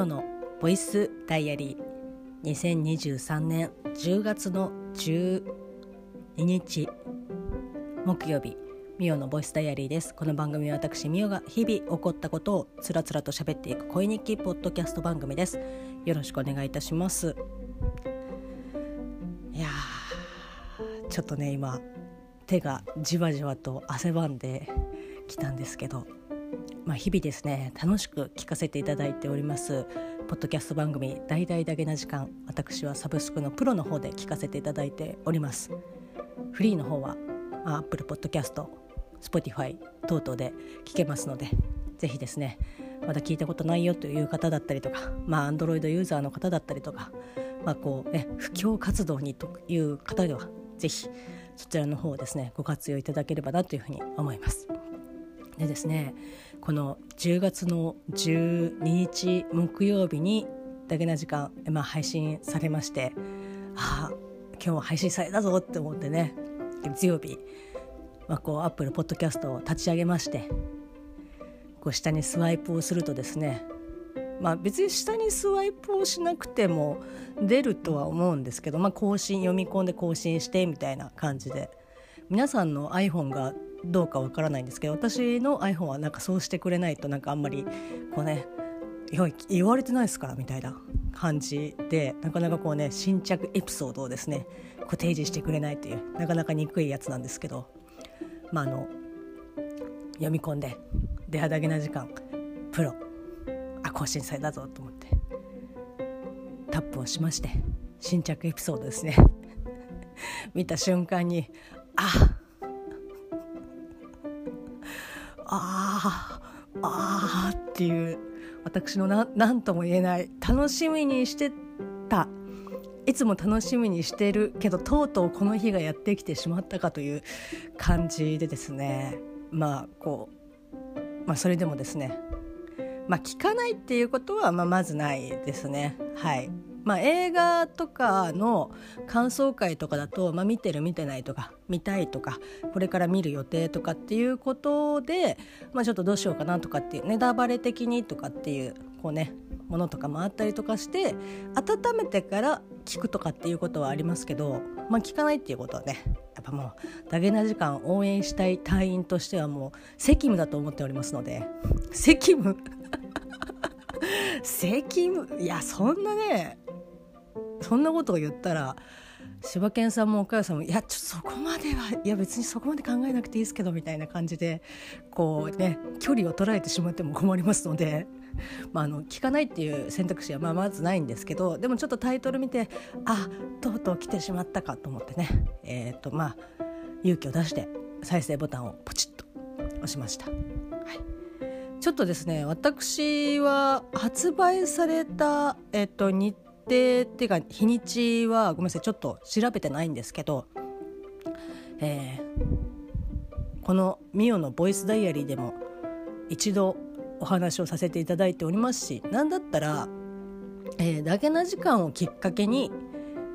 オのボイスダイアリー。2023年10月の12日木曜日ミオのボイスダイアリーです。この番組は私ミオが日々起こったことをつらつらと喋っていく恋日記ポッドキャスト番組です。よろしくお願いいたします。いやちょっとね今手がじわじわと汗ばんできたんですけど。まあ、日々ですね楽しく聞かせていただいておりますポッドキャスト番組「大々だけな時間」私はサブスクのプロの方で聞かせていただいておりますフリーの方は、まあ、Apple Podcast Spotify 等々で聞けますのでぜひですねまだ聞いたことないよという方だったりとかまあ Android ユーザーの方だったりとかまあこうね布教活動にという方ではぜひそちらの方をですねご活用いただければなというふうに思います。でですねこの10月の12日木曜日にだけな時間、まあ、配信されましてああ今日は配信されたぞって思ってね月曜日、まあ、こうアップルポッドキャストを立ち上げましてこう下にスワイプをするとですねまあ別に下にスワイプをしなくても出るとは思うんですけど、まあ、更新読み込んで更新してみたいな感じで皆さんの iPhone がどうかわからないんですけど私の iPhone はなんかそうしてくれないとなんかあんまりこうね言われてないですからみたいな感じでなかなかこうね新着エピソードをですねこう提示してくれないというなかなか憎いやつなんですけどまああの読み込んで「出肌げな時間プロ」あ更新されたぞと思ってタップをしまして新着エピソードですね。見た瞬間にあああああっていう私の何とも言えない楽しみにしてた。いつも楽しみにしてるけどとうとうこの日がやってきてしまったかという感じでですね。まあこうまあそれでもですね。まあ聞かないっていうことはまあまずないですね。はい。まあ、映画とかの感想会とかだと、まあ、見てる見てないとか見たいとかこれから見る予定とかっていうことで、まあ、ちょっとどうしようかなとかっていうネタバレ的にとかっていうこうねものとかもあったりとかして温めてから聞くとかっていうことはありますけど、まあ、聞かないっていうことはねやっぱもうダゲな時間応援したい隊員としてはもう責務だと思っておりますので責務 責務いやそんなねそんなことを言ったら柴犬さんも岡谷さんも「いやちょっとそこまではいや別にそこまで考えなくていいですけど」みたいな感じでこうね距離を捉えてしまっても困りますので。まあ、あの聞かないっていう選択肢はまあまずないんですけどでもちょっとタイトル見てあとうとう来てしまったかと思ってね、えーとまあ、勇気を出して再生ボタンをポチッと押しました。はいちょっとですね私は発売された、えっと、日程っていうか日にちはごめんなさいちょっと調べてないんですけど、えー、このミオのボイスダイアリーでも一度お話をさせていただいておりますし何だったら、えー、だけな時間をきっかけに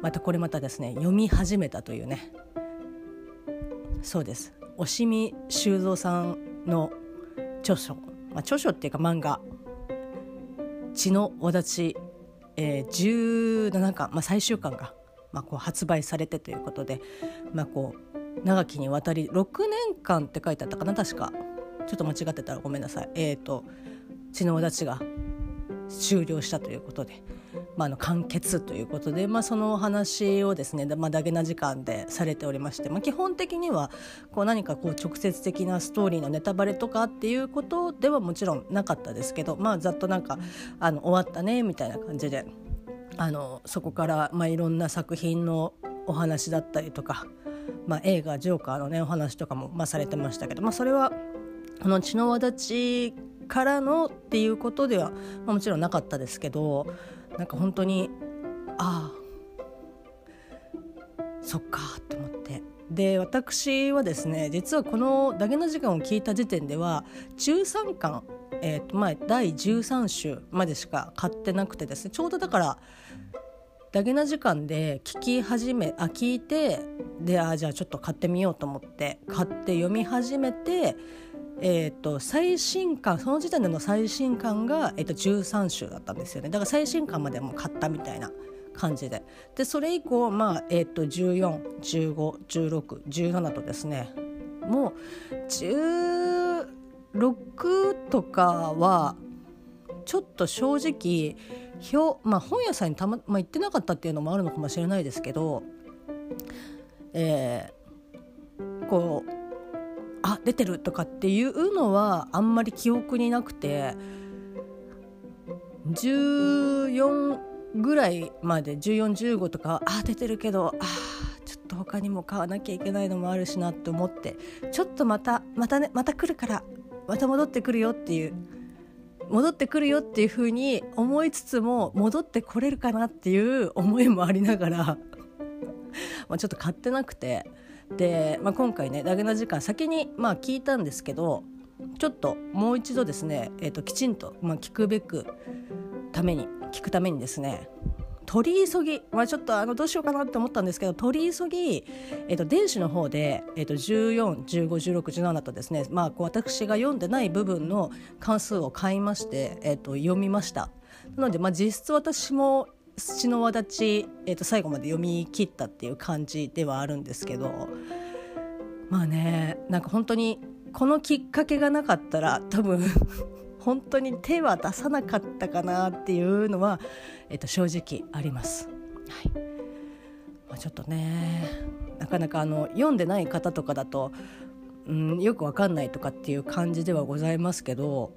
またこれまたですね読み始めたというね。そうです。押見修造さんの著書、まあ、著書っていうか漫画「血のわだちえー、17巻、まあ、最終巻が、まあ、こう発売されてということで、まあ、こう長きにわたり6年間って書いてあったかな確か。ちょっと間違ってたらごめんなさい。えっ、ー、と血の立ちが終了したということで、まあ、の完結ということで、まあ、そのお話をですね、まあ、ダゲな時間でされておりまして、まあ、基本的にはこう何かこう直接的なストーリーのネタバレとかっていうことではもちろんなかったですけど、まあ、ざっとなんかあの終わったねみたいな感じであのそこから、まあ、いろんな作品のお話だったりとか、まあ、映画「ジョーカー」のねお話とかも、まあ、されてましたけど、まあ、それはこの血の輪立ちからのっていうことでは、もちろんなかったですけどなんか本当にああそっかって思って。で私はですね実はこの「ダゲな時間」を聞いた時点では13巻、えーとまあ、第13週までしか買ってなくてですねちょうどだからダゲな時間で聞き始めあ聞いてであじゃあちょっと買ってみようと思って買って読み始めてえーと、最新刊その時点での最新刊が、えーと、13週だったんですよね。だから最新刊までも買ったみたいな感じで。でそれ以降、まあえーと、と14151617とですねもう16とかはちょっと正直表、まあ、本屋さんにたま、まあ、行ってなかったっていうのもあるのかもしれないですけど、えー、こうあ出てるとかっていうのはあんまり記憶になくて14ぐらいまで1415とかあ出てるけどあちょっと他にも買わなきゃいけないのもあるしなって思ってちょっとまたまたねまた来るからまた戻ってくるよっていう戻ってくるよっていうふうに思いつつも戻ってこれるかなっていう思いもありながら まあちょっと買ってなくて。で、まあ、今回ねダゲな時間先にまあ聞いたんですけどちょっともう一度ですね、えーと、きちんと、まあ、聞くべくために聞くためにですね取り急ぎ、まあ、ちょっとあのどうしようかなって思ったんですけど取り急ぎ、えーと、電子の方で、えーと、14151617とですね、まあ、こう私が読んでない部分の関数を買いまして、えー、と読みました。なので、まあ、実質私も土の輪立ち、えー、と最後まで読み切ったっていう感じではあるんですけどまあねなんか本当にこのきっかけがなかったら多分 本当に手は出さなかったかなっていうのは、えー、と正直あります。はいまあ、ちょっとねなかなかあの読んでない方とかだと、うん、よくわかんないとかっていう感じではございますけど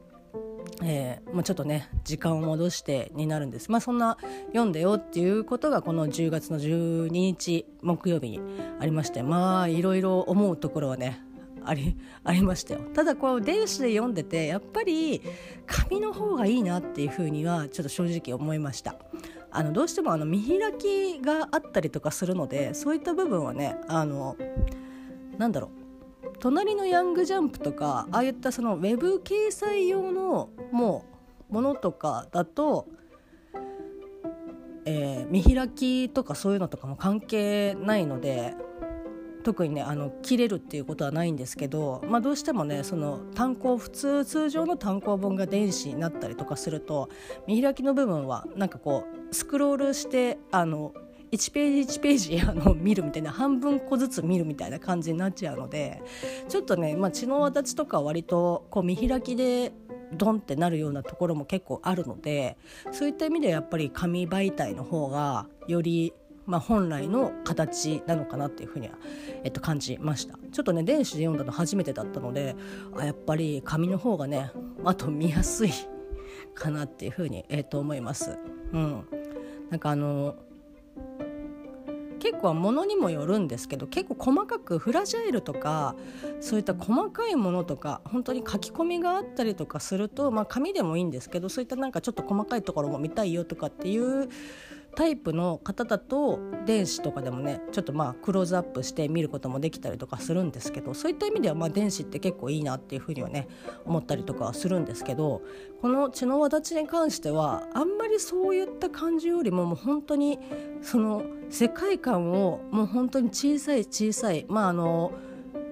えー、もうちょっとね時間を戻してになるんです。まあそんな読んでよっていうことがこの10月の12日木曜日にありましてまあいろいろ思うところはねあり ありましたよ。ただこう電子で読んでてやっぱり紙の方がいいなっていうふうにはちょっと正直思いました。あのどうしてもあの見開きがあったりとかするのでそういった部分はねあのなんだろう。隣のヤングジャンプとかああいったそのウェブ掲載用のもうものとかだと、えー、見開きとかそういうのとかも関係ないので特にねあの切れるっていうことはないんですけど、まあ、どうしてもねその単行普通通常の単行本が電子になったりとかすると見開きの部分はなんかこうスクロールしてあの1ページ1ページあの見るみたいな半分個ずつ見るみたいな感じになっちゃうのでちょっとね、まあ、血の輪立ちとか割とこう見開きでドンってなるようなところも結構あるのでそういった意味ではやっぱり紙媒体の方がよりまあ、本来の形なのかなっていうふうには、えっと、感じましたちょっとね電子で読んだの初めてだったのであやっぱり紙の方がねあと見やすいかなっていうふうに、えっと、思います。うん、なんかあの結構ものにもよるんですけど結構細かくフラジャイルとかそういった細かいものとか本当に書き込みがあったりとかすると、まあ、紙でもいいんですけどそういったなんかちょっと細かいところも見たいよとかっていうタイプの方だと電子とかでもねちょっとまあクローズアップして見ることもできたりとかするんですけどそういった意味ではまあ電子って結構いいなっていうふうにはね思ったりとかはするんですけどこの血の輪立ちに関してはあんまりそういった感じよりももう本当にその世界観をもう本当に小さい小さいまああの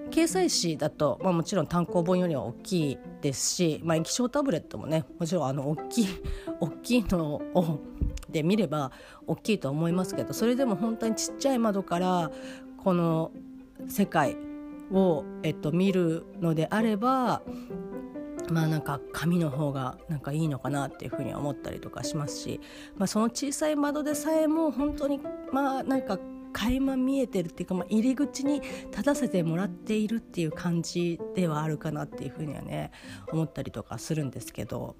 掲載誌だと、まあ、もちろん単行本よりは大きいですし、まあ、液晶タブレットもねもちろんあの大きい大きいのをで見れば大きいと思いますけどそれでも本当にちっちゃい窓からこの世界を、えっと、見るのであればまあなんか紙の方がなんかいいのかなっていうふうに思ったりとかしますし、まあ、その小さい窓でさえも本当にまあなんか垣間見えてるっていうか、まあ、入り口に立たせてもらっているっていう感じではあるかなっていうふうにはね思ったりとかするんですけど。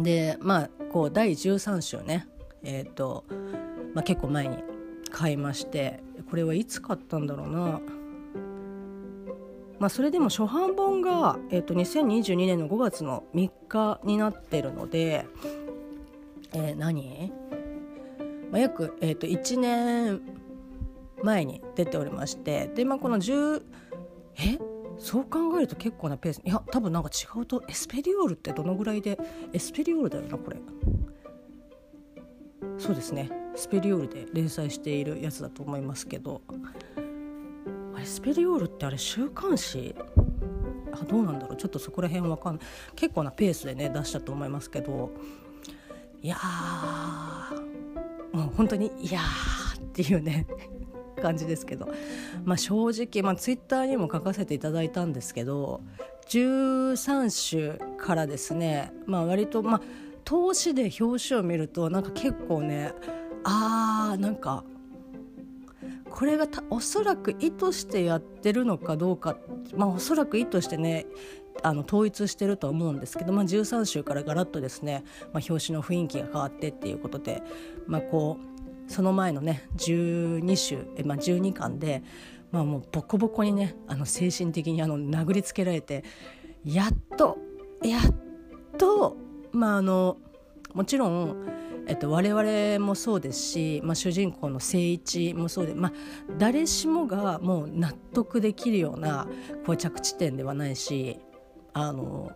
でまあこう第13週ね。え、ー、と、まあ、結構前に買いましてこれはいつ買ったんだろうな。まあ、それでも初版本が、えー、と2022年の5月の3日になってるので、えー、何、まあ、約、えー、と1年前に出ておりましてで、まあ、この10え？そう考えると結構なペース。いや多分なんか違うとエスペリオールってどのぐらいで？エスペリオールだよなこれ。そうですね。スペリオールで連載しているやつだと思いますけど。あれスペリオールってあれ週刊誌？あどうなんだろう。ちょっとそこら辺わかんない。結構なペースでね出したと思いますけど。いやもう本当にいやっていうね感じですけど、まあ、正直、まあ、ツイッターにも書かせていただいたんですけど13種からですね、まあ、割と、まあ、投資で表紙を見るとなんか結構ねあーなんかこれがたおそらく意図してやってるのかどうかまあおそらく意図してねあの統一してると思うんですけど、まあ、13週からガラッとですね、まあ、表紙の雰囲気が変わってっていうことで、まあ、こうその前のね12週、まあ、12巻で、まあ、もうボコボコにねあの精神的にあの殴りつけられてやっとやっとまああのもちろんえっと、我々もそうですし、まあ、主人公の誠一もそうで、まあ、誰しもがもう納得できるようなこう着地点ではないしあの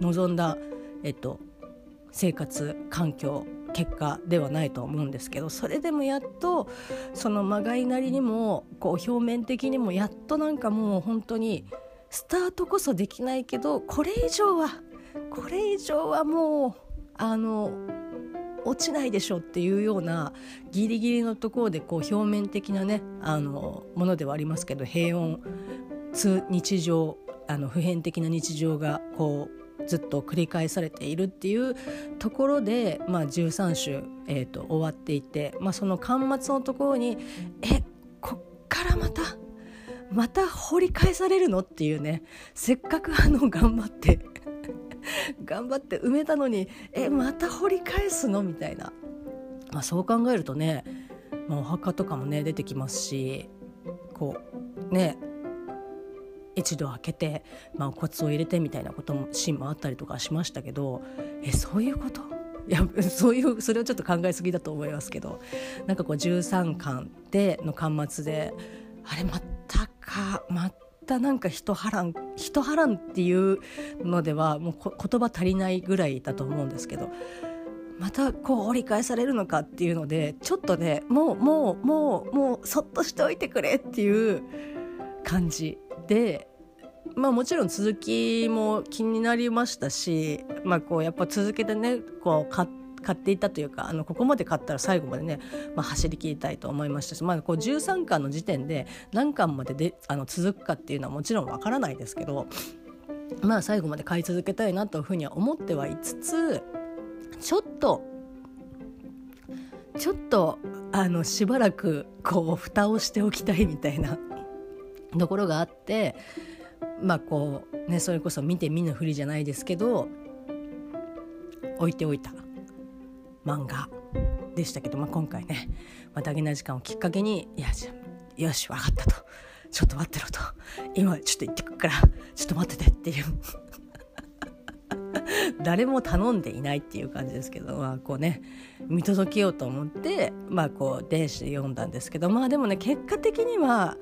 望んだ、えっと、生活環境結果ではないと思うんですけどそれでもやっとそのまがいなりにもこう表面的にもやっとなんかもう本当にスタートこそできないけどこれ以上はこれ以上はもうあの落ちないでしょっていうようなギリギリのところでこう表面的なねあのものではありますけど平穏通日常あの普遍的な日常がこうずっと繰り返されているっていうところで、まあ、13週、えーと、終わっていて、まあ、その巻末のところにえこっからまたまた掘り返されるのっていうねせっかくあの頑張って頑張って埋めたのにえまた掘り返すの？みたいな、まあ、そう考えるとね、まあ、お墓とかもね出てきますしこうね一度開けて、まあ、骨を入れてみたいなこともシーンもあったりとかしましたけどえそういうこと？いやそういうそれをちょっと考えすぎだと思いますけどなんかこう13巻での巻末であれまたかまたなんか人波乱人波乱っていうのではもう言葉足りないぐらいだと思うんですけどまたこう折り返されるのかっていうのでちょっとねもうもうもうもうそっとしておいてくれっていう感じでまあもちろん続きも気になりましたしまあこうやっぱ続けてねこう買って買っていたというかあのここまで買ったら最後までね、まあ、走り切りたいと思いましたし、まあ、こう13巻の時点で何巻までであの続くかっていうのはもちろんわからないですけどまあ最後まで買い続けたいなというふうには思ってはいつつちょっとちょっとあのしばらくこう蓋をしておきたいみたいな ところがあってまあこうねそれこそ見て見ぬふりじゃないですけど置いておいた。漫画でしたけど、まあ、今回ね、まあ、ダゲな時間をきっかけに「いやよし分かった」と「ちょっと待ってろ」と「今ちょっと行ってくっからちょっと待ってて」っていう。誰も頼んでいないっていう感じですけど、まあ、こうね見届けようと思って、まあ、こう電子で読んだんですけどまあでもね結果的には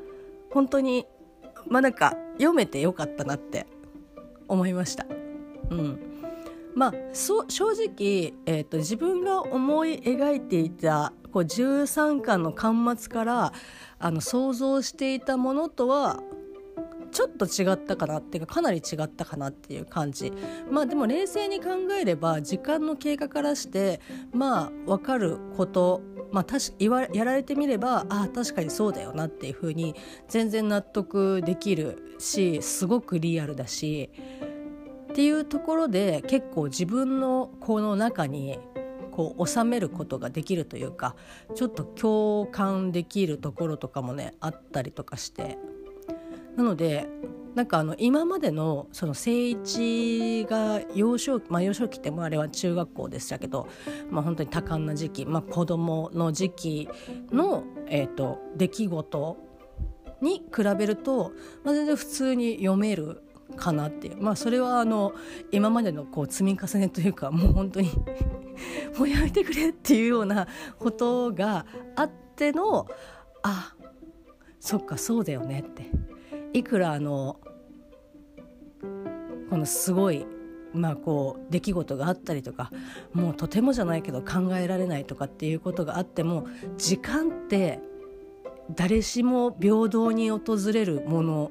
本当にまあなんか読めてよかったなって思いました。うん。まあ、正直、えー、自分が思い描いていたこう13巻の巻末から想像していたものとはちょっと違ったかなっていうかかなり違ったかなっていう感じ。まあでも冷静に考えれば時間の経過からしてまあ分かることまあ、言わやられてみればああ確かにそうだよなっていうふうに全然納得できるしすごくリアルだしっていうところで結構自分のこの中にこう収めることができるというかちょっと共感できるところとかもねあったりとかして。なのでなんかあの今までのその誠一が幼少期まあ幼少期ってもあれは中学校でしたけど、まあ、本当に多感な時期、まあ、子供の時期の、えーと、出来事に比べると、まあ、全然普通に読めるかなっていう。まあそれはあの今までのこう積み重ねというかもう本当に もうやめてくれっていうようなことがあってのあそっかそうだよねって。いくらあのこのすごいまあこう出来事があったりとかもうとてもじゃないけど考えられないとかっていうことがあっても時間って誰しも平等に訪れるもの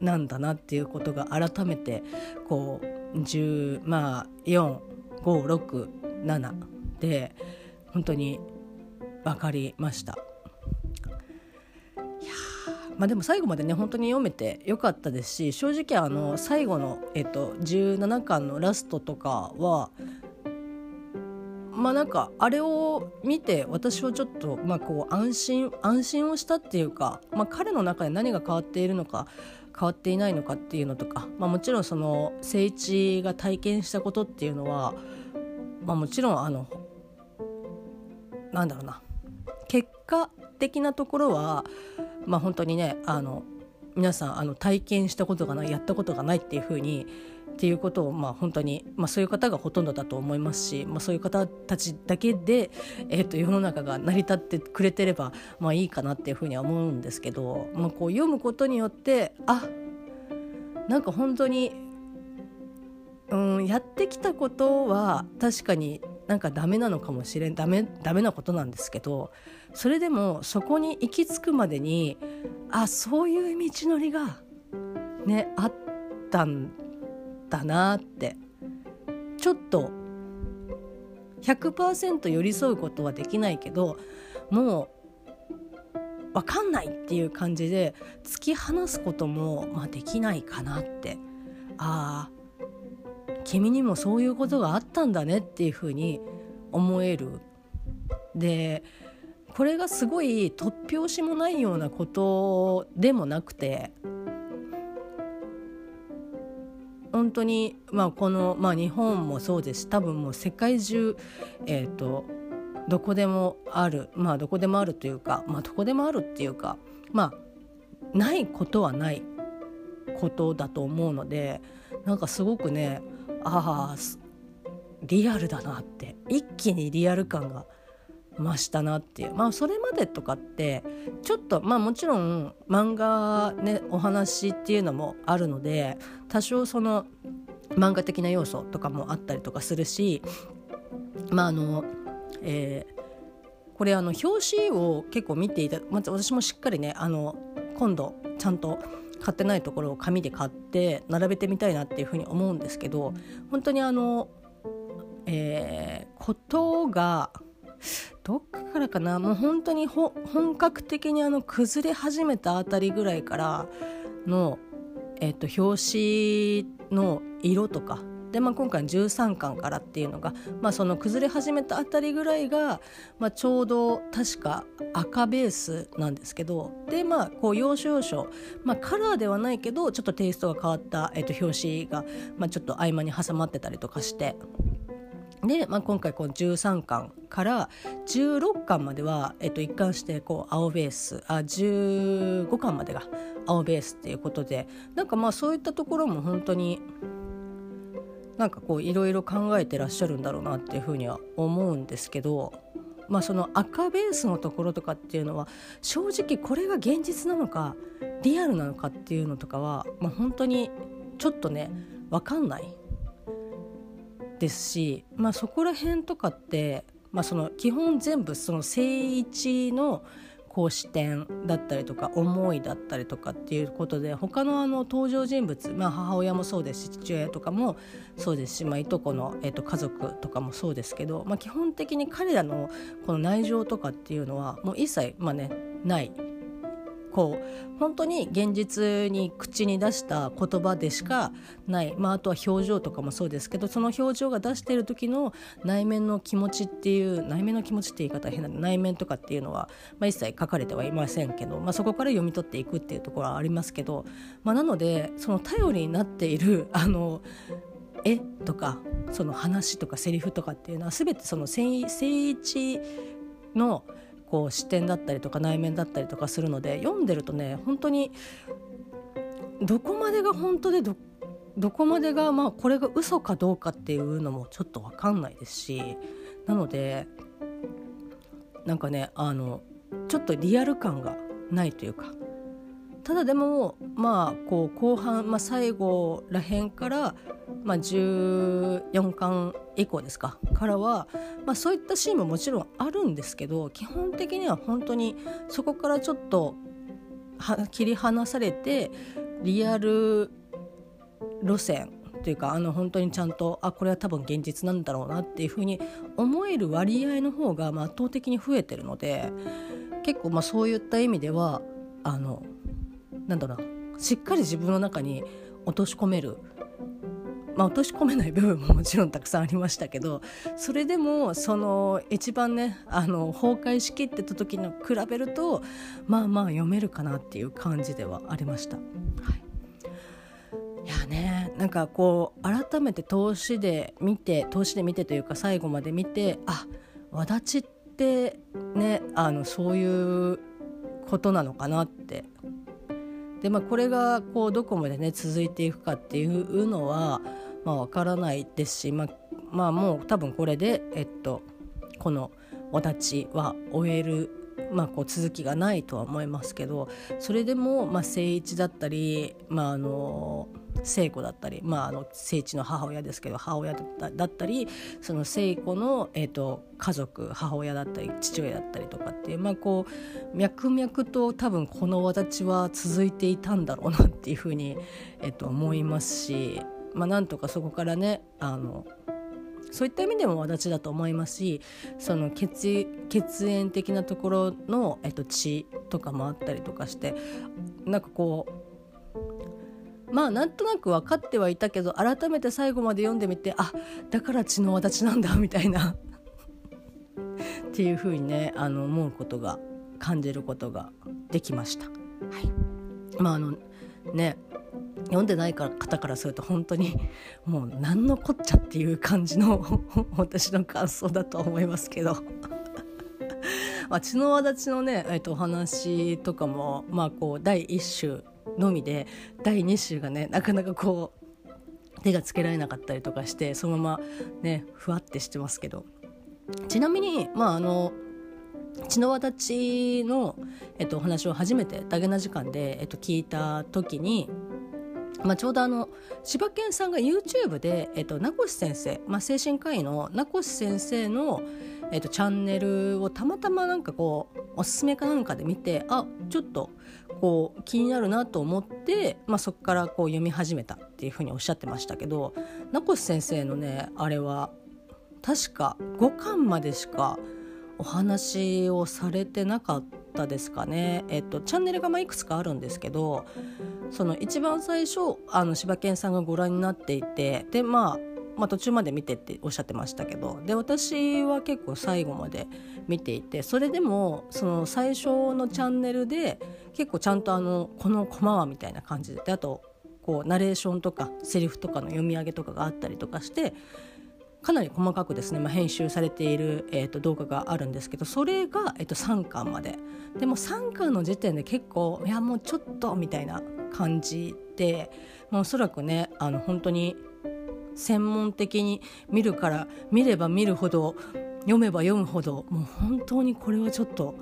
なんだなっていうことが改めてこう10まあ4567で本当に分かりました。まあ、でも最後までね本当に読めてよかったですし正直あの最後の、えっと、17巻のラストとかはまあなんかあれを見て私はちょっとまあこう安心安心をしたっていうか、まあ、彼の中で何が変わっているのか変わっていないのかっていうのとか、まあ、もちろんその聖一が体験したことっていうのは、まあ、もちろんあのなんだろうな。結果的なところはまあ本当にねあの皆さんあの体験したことがないやったことがないっていうふうにっていうことをまあ本当に、まあ、そういう方がほとんどだと思いますし、まあ、そういう方たちだけで、えー、と世の中が成り立ってくれてればまあいいかなっていうふうには思うんですけど、まあ、こう読むことによってあなんか本当に、うん、やってきたことは確かになんかダメなのかもしれんダメダメなことなんですけどそれでもそこに行き着くまでにあそういう道のりがねあったんだなって。ちょっと100%寄り添うことはできないけどもう分かんないっていう感じで突き放すことも、まあ、できないかなって。ああ君にもそういうことがあったんだねっていうふうに思える。でこれがすごい突拍子もないようなことでもなくて本当に、まあ、この、まあ、日本もそうです。し多分もう世界中、えーと、どこでもあるまあどこでもあるというか、まあ、どこでもあるっていうかまあないことはないことだと思うのでなんかすごくねああリアルだなって一気にリアル感が増したなっていう。まあそれまでとかってちょっとまあもちろん漫画ねお話っていうのもあるので多少その漫画的な要素とかもあったりとかするしまああのえー、これあの表紙を結構見ていた、まず私もしっかりねあの今度ちゃんと買ってないところを紙で買って並べてみたいなっていうふうに思うんですけど本当にあの、えー、ことがどっからかなもう本当に本格的にあの崩れ始めたあたりぐらいからの、えー、と表紙の色とかで、まあ、今回13巻からっていうのが、まあ、その崩れ始めたあたりぐらいが、まあ、ちょうど確か赤ベースなんですけどでまあこう要所要所、まあ、カラーではないけどちょっとテイストが変わった、えー、と表紙が、まあ、ちょっと合間に挟まってたりとかしてで、まあ、今回この13巻から16巻までは、えっと、一貫してこう青ベースあ15巻までが青ベースっていうことでなんかまあそういったところも本当になんかこういろいろ考えてらっしゃるんだろうなっていうふうには思うんですけど、まあ、その赤ベースのところとかっていうのは正直これが現実なのかリアルなのかっていうのとかは、まあ、本当にちょっとね分かんないですし、まあ、そこら辺とかって、まあ、その基本全部その誠一のこう視点だったりとか思いだったりとかっていうことで他のあの登場人物、まあ、母親もそうですし父親とかもそうですし、まあ、いとこの、えー、と家族とかもそうですけど、まあ、基本的に彼らのこの内情とかっていうのはもう一切、まあね、ない。こう本当に現実に口に出した言葉でしかない、まあ、あとは表情とかもそうですけどその表情が出している時の内面の気持ちっていう内面の気持ちって言い方は変な内面とかっていうのは、まあ、一切書かれてはいませんけど、まあ、そこから読み取っていくっていうところはありますけど、まあ、なのでその頼りになっているあの絵とかその話とかセリフとかっていうのは全てその誠一のこう視点だったりとか内面だったりとかするので読んでるとね本当にどこまでが本当でどどこまでがまあこれが嘘かどうかっていうのもちょっと分かんないですしなのでなんかねあのちょっとリアル感がないというかただでもまあこう後半、まあ、最後らへんから、まあ、14巻以降ですか。からは、まあ、そういったシーンももちろんあるんですけど基本的には本当にそこからちょっと切り離されてリアル路線というかあの本当にちゃんとあこれは多分現実なんだろうなっていうふうに思える割合の方が圧倒的に増えてるので結構まあそういった意味ではあのなんだろうな。しっかり自分の中に落とし込める。まあ、落とし込めない部分ももちろんたくさんありましたけどそれでもその一番ねあの崩壊しきってた時の比べるとまあまあ読めるかなっていう感じではありました。はい。いやねなんかこう改めて投資で見て投資で見てというか最後まで見てあわだちってねあのそういうことなのかなってでまあこれがこうどこまでね続いていくかっていうのはまあわからないですし、まあ、まあもう多分これでえっとこのお立ちは終えるまあ、こう続きがないとは思いますけどそれでも、まあ、誠一だったり、まあ、あの聖子だったり、まあ、あの聖一の母親ですけど母親だったりその聖子の、えーと、家族母親だったり父親だったりとかっていう,、まあ、こう脈々と多分この私は続いていたんだろうなっていうふうに、えーと思いますし、まあ、なんとかそこからねあのそういった意味でも私だと思いますしその血血縁的なところの、えっと、血とかもあったりとかしてなんかこうまあなんとなく分かってはいたけど改めて最後まで読んでみてあだから血の私なんだみたいな。っていうふうにねあの思うことが感じることができました。はい、まああのね読んでない方からすると本当にもう何のこっちゃっていう感じの私の感想だと思いますけど。まあ、血の輪立ちのね、えっと、お話とかも、まあ、こう第1種のみで第2種がねなかなかこう手がつけられなかったりとかしてそのままねふわってしてますけど。ちなみにまああの血の輪立ちの、えっと、お話を初めてダゲな時間で、えっと、聞いた時にまあ、ちょうどあの柴犬さんが YouTube で、えっと、名越先生、まあ、精神科医の名越先生の、えっと、チャンネルをたまたまなんかこうおすすめかなんかで見てあちょっとこう気になるなと思って、まあ、そこからこう読み始めたっていうふうにおっしゃってましたけど名越先生のねあれは確か5巻までしかお話をされてなかったですかね。えっと、チャンネルがまいくつかあるんですけどその一番最初あの柴犬さんがご覧になっていてで、まあ、まあ途中まで見てっておっしゃってましたけどで私は結構最後まで見ていてそれでもその最初のチャンネルで結構ちゃんとあのこのコマはみたいな感じでであとこうナレーションとかセリフとかの読み上げとかがあったりとかしてかなり細かくですね、まあ、編集されている、えー、と動画があるんですけどそれが、えー、と3巻まで。でも3巻の時点で結構いやもうちょっとみたいな感じで、まあ、おそらくねあの本当に専門的に見るから見れば見るほど読めば読むほどもう本当にこれはちょっと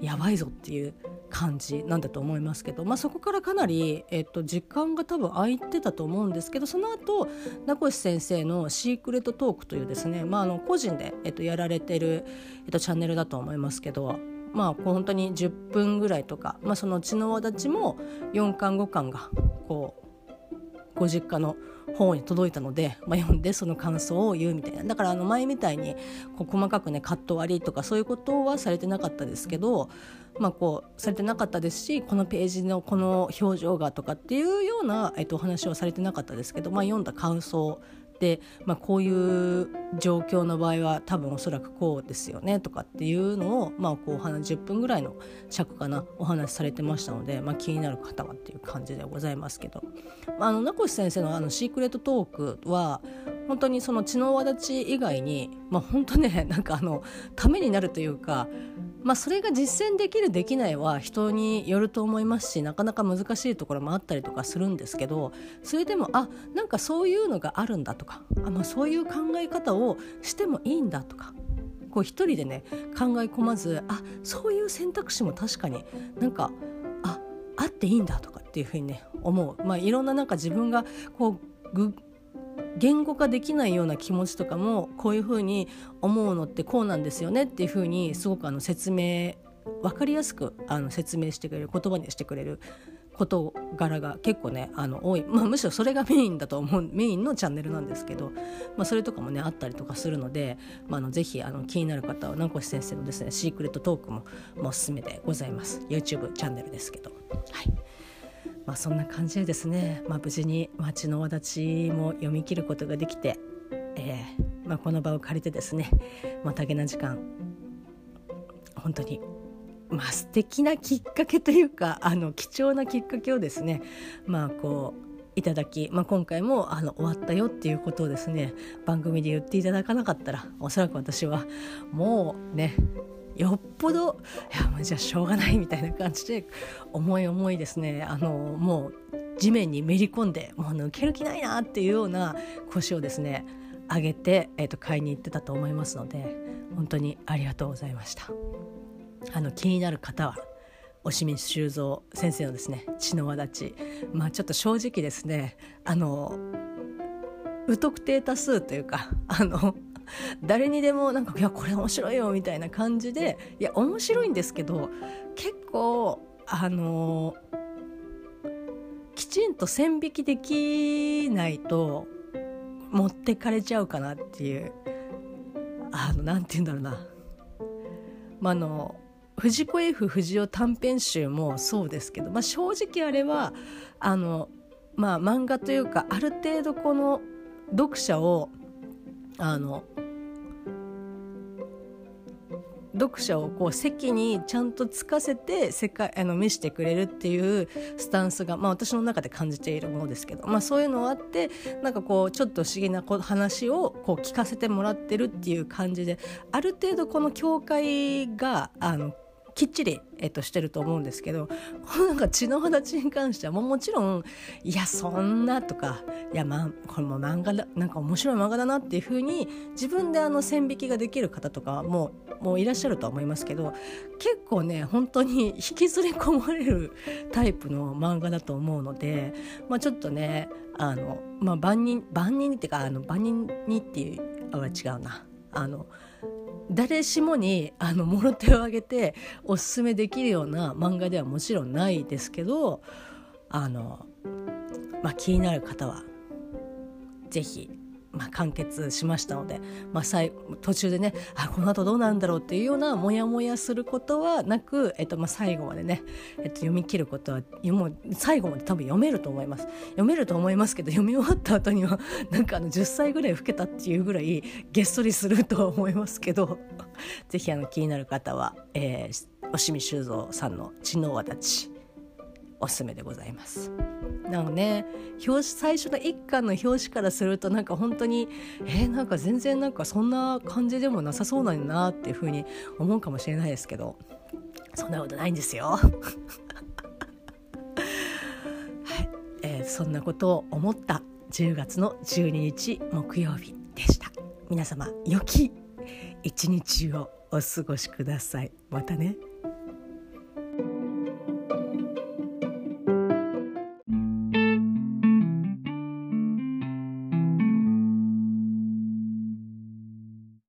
やばいぞっていう感じなんだと思いますけど、まあ、そこからかなり、えっと、時間が多分空いてたと思うんですけどその後名越先生の「シークレットトーク」というですね、まあ、あの個人で、えっと、やられてる、えっと、チャンネルだと思いますけどまあ本当に10分ぐらいとか、まあ、その血の輪立ちも4巻5巻がこうご実家の本に届いたので、まあ、読んでその感想を言うみたいな。だからあの前みたいにこう細かくねカット割りとかそういうことはされてなかったですけど、まあ、こうされてなかったですしこのページのこの表情がとかっていうような、えっと、お話はされてなかったですけど、まあ、読んだ感想、まあ、こういう状況の場合は多分おそらくこうですよねとかっていうのを、まあ、こう10分ぐらいの尺かなお話しされてましたので、まあ、気になる方はっていう感じでございますけど、まあ、あの名越先生のあのシークレットトークは本当にその知能輪立ち以外に、まあ、本当ねなんかあのためになるというか、まあ、それが実践できるできないは人によると思いますしなかなか難しいところもあったりとかするんですけどそれでもあなんかそういうのがあるんだとかあ、まあ、そういう考え方をしてもいいんだとかこう一人でね考え込まずあそういう選択肢も確かになんかああっていいんだとかっていうふうにね思う、まあ、いろんななんか自分がこう言語化できないような気持ちとかもこういうふうに思うのってこうなんですよねっていうふうにすごくあの説明分かりやすくあの説明してくれる言葉にしてくれる事柄が結構ねあの多い、まあ、むしろそれがメインだと思うメインのチャンネルなんですけど、まあ、それとかもねあったりとかするので、まあ、あのぜひあの気になる方は南越先生のですねシークレットトークももおすすめでございます。YouTube チャンネルですけど。はい。まあそんな感じでですね、まあ、無事に町の輪立ちも読み切ることができて、えーまあ、この場を借りてですねまたげな時間本当にまあ素敵なきっかけというかあの貴重なきっかけをですねまあこういただき、まあ、今回もあの終わったよっていうことをですね番組で言っていただかなかったらおそらく私はもうねよっぽどいやもうじゃあしょうがないみたいな感じで重い重いですねあのもう地面にめり込んでもう抜ける気ないなっていうような腰をですね上げて、えー、と買いに行ってたと思いますので本当にありがとうございました。あの気になる方は押見修造先生のですね血の輪立ちまあちょっと正直ですねあの不特定多数というかあの誰にでもなんか「いやこれ面白いよ」みたいな感じでいや面白いんですけど結構あのきちんと線引きできないと持ってかれちゃうかなっていうあのなんて言うんだろうな。まあの藤子 F 不二雄短編集もそうですけど、まあ、正直あれはあの、まあ、漫画というかある程度この読者をあの読者をこう席にちゃんとつかせて世界あの見せてくれるっていうスタンスが、まあ、私の中で感じているものですけど、まあ、そういうのがあってなんかこうちょっと不思議な話をこう聞かせてもらってるっていう感じである程度この教会があのきっちり、えっと、してると思うんですけどこの なんか血の形に関してはももちろんいやそんなとかいや、ま、これも漫画だなんか面白い漫画だなっていうふうに自分であの線引きができる方とかももういらっしゃるとは思いますけど結構ね本当に 引きずり込まれるタイプの漫画だと思うので、まあ、ちょっとねあの、まあ、万人万人っていうかあの万人にっていうあは違うな。あの誰しもにあのもろ手を挙げておすすめできるような漫画ではもちろんないですけどあの、まあ、気になる方は是非まあ、完結しましたので、まあ、途中でねあこの後どうなんだろうっていうようなモヤモヤすることはなく、えっとまあ、最後までね、えっと、読み切ることはもう最後まで多分読めると思います。読めると思いますけど読み終わった後にはなんかあの10歳ぐらい老けたっていうぐらいげっそりするとは思いますけど ぜひあの気になる方は、えー、押見修造さんの「知能輪立ち」おすすめでございます。なのね表紙最初の一巻の表紙からするとなんか本当にえー、なんか全然なんかそんな感じでもなさそうなんだなっていうふうに思うかもしれないですけどそんなことないんですよ。はいえー、そんなことを思った10月の12日木曜日でした。皆様良き一日をお過ごしください。またね。